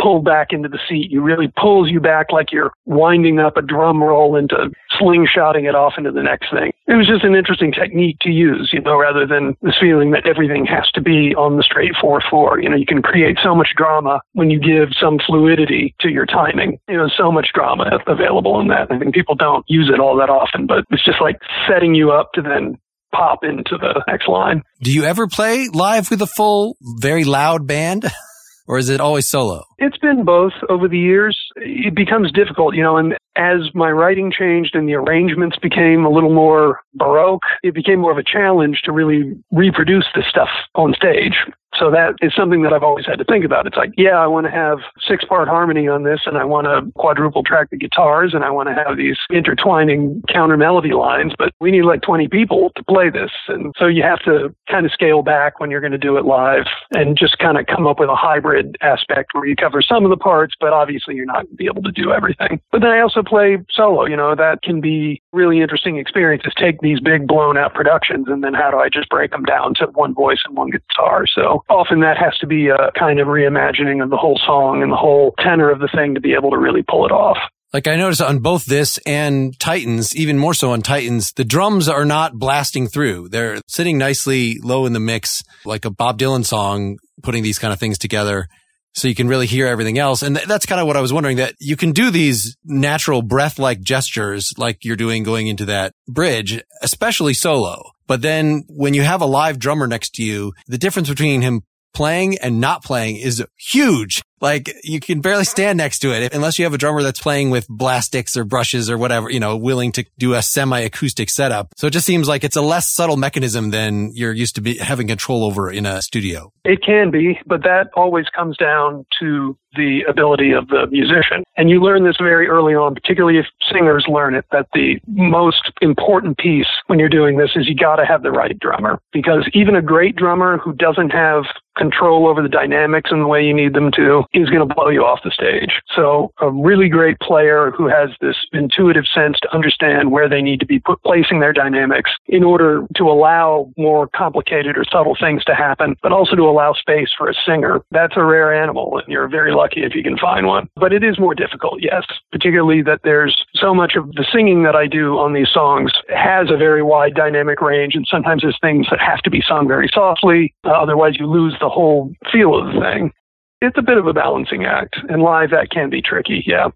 pulled back into the seat. You really pulls you back like you're winding up a drum roll into slingshotting it off into the next thing. It was just an interesting technique to use, you know, rather than this feeling that everything has to be on the straight 4-4. You know, you can create so much drama when you give some fluidity to your timing. You know, so much drama available in that. I think people don't use it all that often, but it's just like setting you up to then pop into the next line. Do you ever play live with a full, very loud band? or is it always solo? It's been both over the years. It becomes difficult, you know, and as my writing changed and the arrangements became a little more baroque, it became more of a challenge to really reproduce this stuff on stage. So that is something that I've always had to think about. It's like, yeah, I want to have six part harmony on this and I want to quadruple track the guitars and I want to have these intertwining counter melody lines, but we need like 20 people to play this. And so you have to kind of scale back when you're going to do it live and just kind of come up with a hybrid aspect where you cover some of the parts, but obviously you're not going to be able to do everything. But then I also play solo, you know, that can be really interesting experiences. Take these big blown out productions and then how do I just break them down to one voice and one guitar? So often that has to be a kind of reimagining of the whole song and the whole tenor of the thing to be able to really pull it off. Like I noticed on both this and Titans, even more so on Titans, the drums are not blasting through. They're sitting nicely low in the mix, like a Bob Dylan song, putting these kind of things together so you can really hear everything else. And th- that's kind of what I was wondering that you can do these natural breath like gestures like you're doing going into that bridge, especially solo. But then when you have a live drummer next to you, the difference between him playing and not playing is huge. Like you can barely stand next to it unless you have a drummer that's playing with Blastix or brushes or whatever, you know, willing to do a semi acoustic setup. So it just seems like it's a less subtle mechanism than you're used to be having control over in a studio. It can be, but that always comes down to the ability of the musician. And you learn this very early on, particularly if singers learn it, that the most important piece when you're doing this is you got to have the right drummer. Because even a great drummer who doesn't have control over the dynamics in the way you need them to is going to blow you off the stage. So a really great player who has this intuitive sense to understand where they need to be put, placing their dynamics in order to allow more complicated or subtle things to happen, but also to allow space for a singer. That's a rare animal and you're very lucky if you can find one. But it is more difficult, yes, particularly that there's so much of the singing that I do on these songs has a very wide dynamic range and sometimes there's things that have to be sung very softly. Uh, otherwise you lose the whole feel of the thing it's a bit of a balancing act, and live that can be tricky. Yeah.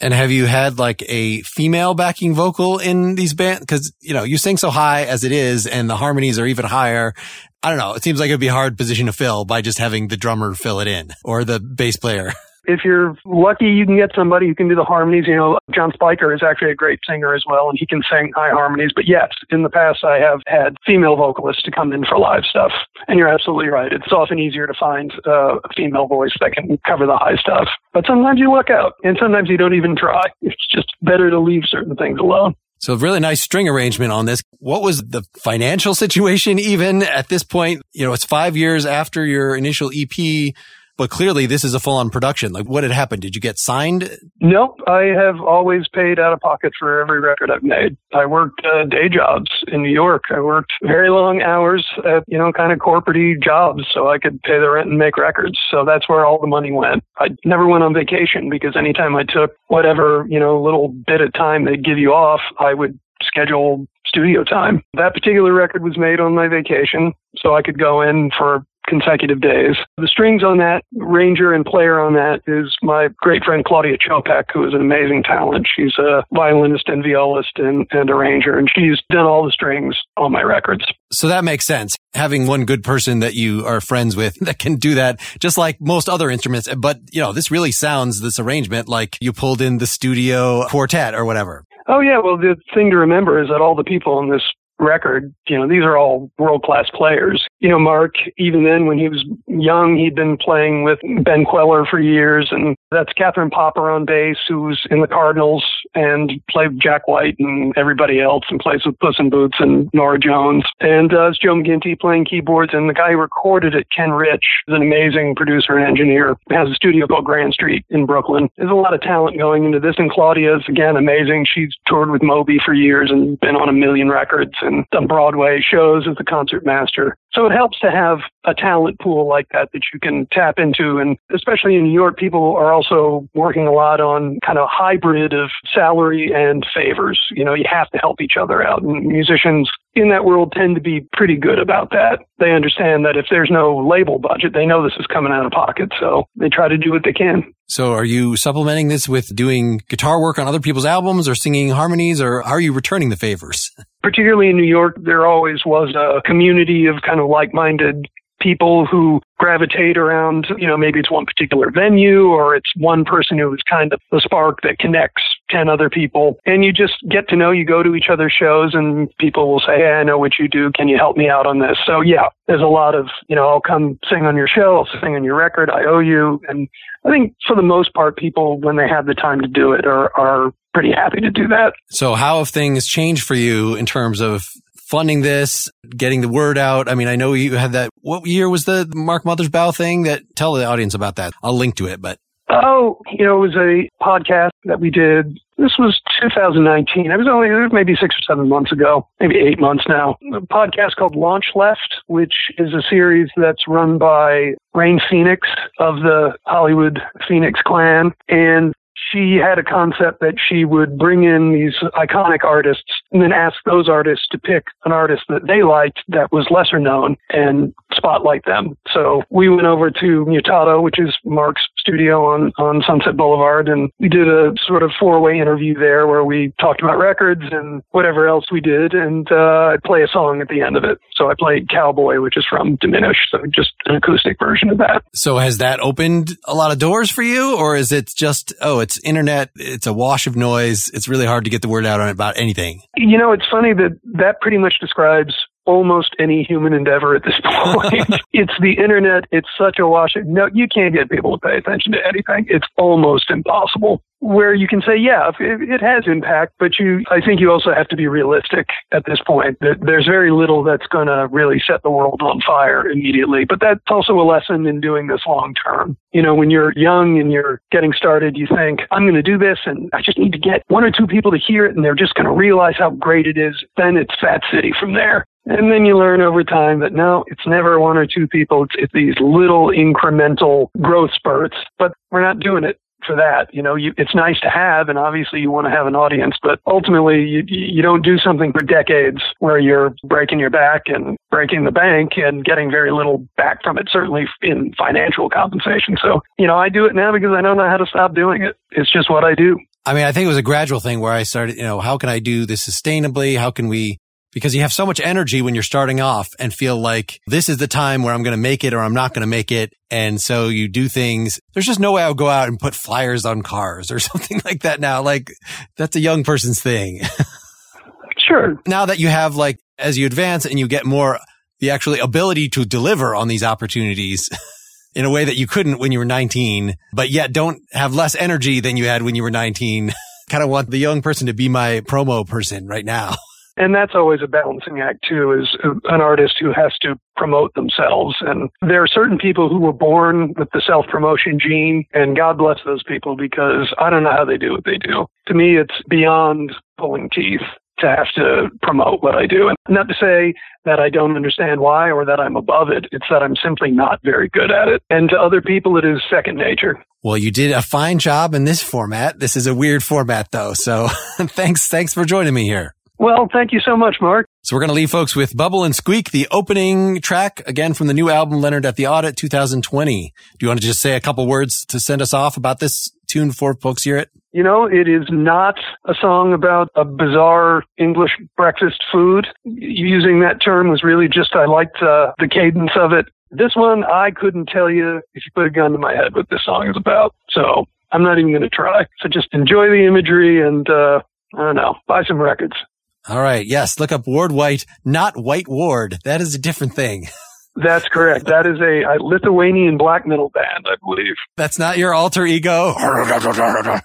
And have you had like a female backing vocal in these bands? Because you know you sing so high as it is, and the harmonies are even higher. I don't know. It seems like it'd be a hard position to fill by just having the drummer fill it in or the bass player. If you're lucky, you can get somebody who can do the harmonies. You know, John Spiker is actually a great singer as well, and he can sing high harmonies. But yes, in the past, I have had female vocalists to come in for live stuff. And you're absolutely right. It's often easier to find uh, a female voice that can cover the high stuff. But sometimes you luck out, and sometimes you don't even try. It's just better to leave certain things alone. So really nice string arrangement on this. What was the financial situation even at this point? You know, it's five years after your initial EP. But clearly this is a full on production. Like what had happened? Did you get signed? Nope. I have always paid out of pocket for every record I've made. I worked uh, day jobs in New York. I worked very long hours at, you know, kind of corporate jobs so I could pay the rent and make records. So that's where all the money went. I never went on vacation because anytime I took whatever, you know, little bit of time they'd give you off, I would schedule studio time. That particular record was made on my vacation, so I could go in for consecutive days. The strings on that, ranger and player on that, is my great friend Claudia Chopek, who is an amazing talent. She's a violinist and violist and, and arranger, and she's done all the strings on my records. So that makes sense. Having one good person that you are friends with that can do that, just like most other instruments. But, you know, this really sounds, this arrangement, like you pulled in the studio quartet or whatever. Oh yeah, well the thing to remember is that all the people in this record, you know, these are all world class players. You know, Mark, even then when he was young, he'd been playing with Ben Kweller for years, and that's Catherine Popper on bass, who's in the Cardinals and played Jack White and everybody else, and plays with Puss in Boots and Norah Jones. And uh, it's Joe McGinty playing keyboards, and the guy who recorded it, Ken Rich, is an amazing producer and engineer. Has a studio called Grand Street in Brooklyn. There's a lot of talent going into this, and Claudia is again amazing. She's toured with Moby for years and been on a million records and done Broadway shows as the concert master. So it helps to have a talent pool like that that you can tap into. And especially in New York, people are also working a lot on kind of hybrid of salary and favors. You know, you have to help each other out. And musicians in that world tend to be pretty good about that. They understand that if there's no label budget, they know this is coming out of pocket. So they try to do what they can. So are you supplementing this with doing guitar work on other people's albums or singing harmonies or are you returning the favors? Particularly in New York, there always was a community of kind of like-minded people who gravitate around, you know, maybe it's one particular venue or it's one person who is kind of the spark that connects 10 other people. And you just get to know, you go to each other's shows and people will say, Hey, I know what you do. Can you help me out on this? So yeah, there's a lot of, you know, I'll come sing on your show. I'll sing on your record. I owe you. And I think for the most part, people, when they have the time to do it are, are pretty happy to do that. So how have things changed for you in terms of funding this, getting the word out? I mean, I know you had that. What year was the Mark Mothersbaugh thing? That tell the audience about that. I'll link to it, but. Oh, you know, it was a podcast that we did. This was 2019. It was only maybe six or seven months ago, maybe eight months now. A podcast called Launch Left, which is a series that's run by Rain Phoenix of the Hollywood Phoenix Clan. And she had a concept that she would bring in these iconic artists and then ask those artists to pick an artist that they liked that was lesser known and spotlight them. So we went over to Mutato, which is Mark's studio on, on Sunset Boulevard, and we did a sort of four way interview there where we talked about records and whatever else we did. And uh, I play a song at the end of it. So I played Cowboy, which is from Diminish. So just an acoustic version of that. So has that opened a lot of doors for you or is it just, oh, it's internet. It's a wash of noise. It's really hard to get the word out on about anything. You know, it's funny that that pretty much describes almost any human endeavor at this point. it's the internet. It's such a wash. No, you can't get people to pay attention to anything. It's almost impossible. Where you can say, yeah, it, has impact, but you, I think you also have to be realistic at this point. That there's very little that's going to really set the world on fire immediately. But that's also a lesson in doing this long term. You know, when you're young and you're getting started, you think, I'm going to do this and I just need to get one or two people to hear it and they're just going to realize how great it is. Then it's Fat City from there. And then you learn over time that no, it's never one or two people. It's, it's these little incremental growth spurts, but we're not doing it for that. You know, you, it's nice to have, and obviously you want to have an audience, but ultimately you, you don't do something for decades where you're breaking your back and breaking the bank and getting very little back from it, certainly in financial compensation. So, you know, I do it now because I don't know how to stop doing it. It's just what I do. I mean, I think it was a gradual thing where I started, you know, how can I do this sustainably? How can we because you have so much energy when you're starting off and feel like this is the time where I'm going to make it or I'm not going to make it. And so you do things. There's just no way I'll go out and put flyers on cars or something like that now. Like that's a young person's thing. sure. Now that you have like, as you advance and you get more the actually ability to deliver on these opportunities in a way that you couldn't when you were 19, but yet don't have less energy than you had when you were 19. kind of want the young person to be my promo person right now. And that's always a balancing act too, is an artist who has to promote themselves. And there are certain people who were born with the self promotion gene, and God bless those people because I don't know how they do what they do. To me, it's beyond pulling teeth to have to promote what I do. And not to say that I don't understand why or that I'm above it. It's that I'm simply not very good at it. And to other people, it is second nature. Well, you did a fine job in this format. This is a weird format though. So thanks. Thanks for joining me here. Well, thank you so much, Mark. So we're going to leave folks with Bubble and Squeak, the opening track again from the new album, Leonard at the Audit 2020. Do you want to just say a couple words to send us off about this tune for folks hear it? You know, it is not a song about a bizarre English breakfast food. Using that term was really just, I liked uh, the cadence of it. This one, I couldn't tell you if you put a gun to my head what this song is about. So I'm not even going to try. So just enjoy the imagery and, uh, I don't know, buy some records. All right. Yes. Look up Ward White, not White Ward. That is a different thing. That's correct. That is a, a Lithuanian black metal band, I believe. That's not your alter ego.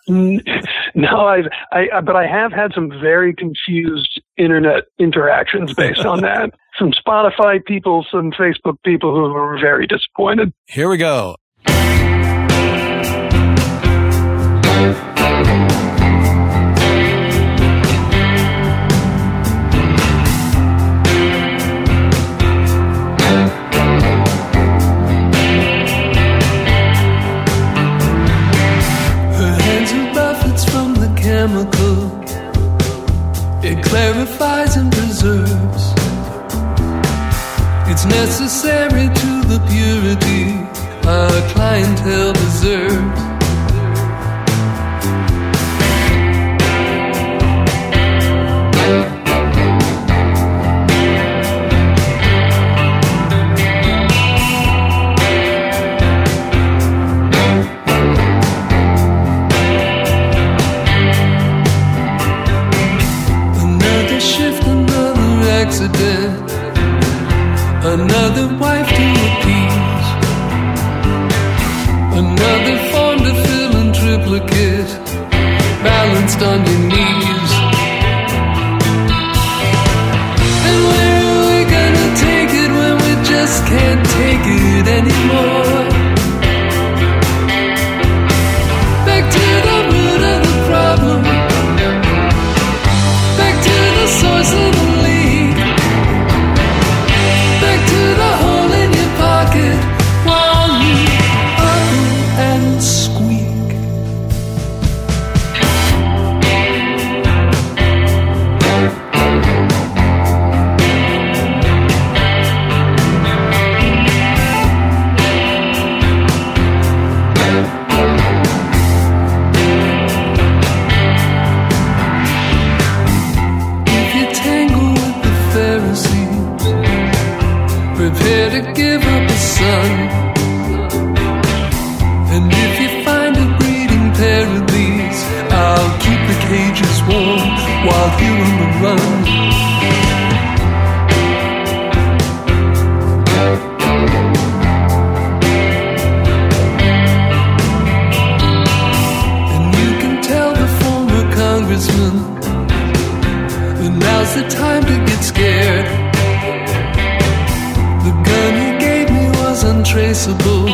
No, I've, I, but I have had some very confused internet interactions based on that. Some Spotify people, some Facebook people who were very disappointed. Here we go. Cages while you're on the run. And you can tell the former congressman but now's the time to get scared. The gun he gave me was untraceable,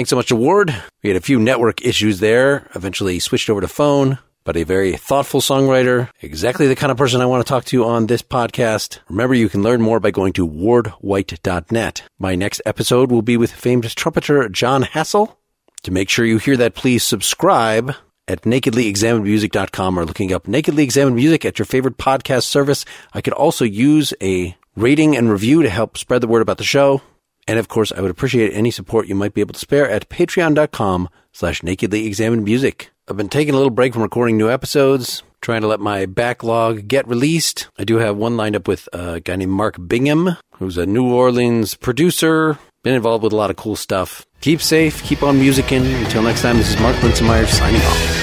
Thanks so much to Ward. We had a few network issues there, eventually switched over to phone, but a very thoughtful songwriter, exactly the kind of person I want to talk to on this podcast. Remember, you can learn more by going to wardwhite.net. My next episode will be with famed trumpeter Jon Hassell. To make sure you hear that, please subscribe at nakedlyexaminedmusic.com or looking up Nakedly Examined Music at your favorite podcast service. I could also use a rating and review to help spread the word about the show. And of course, I would appreciate any support you might be able to spare at patreon.com slash nakedly examined music. I've been taking a little break from recording new episodes, trying to let my backlog get released. I do have one lined up with a guy named Mark Bingham, who's a New Orleans producer, been involved with a lot of cool stuff. Keep safe, keep on musicking. Until next time, this is Mark Linsenmayer signing off.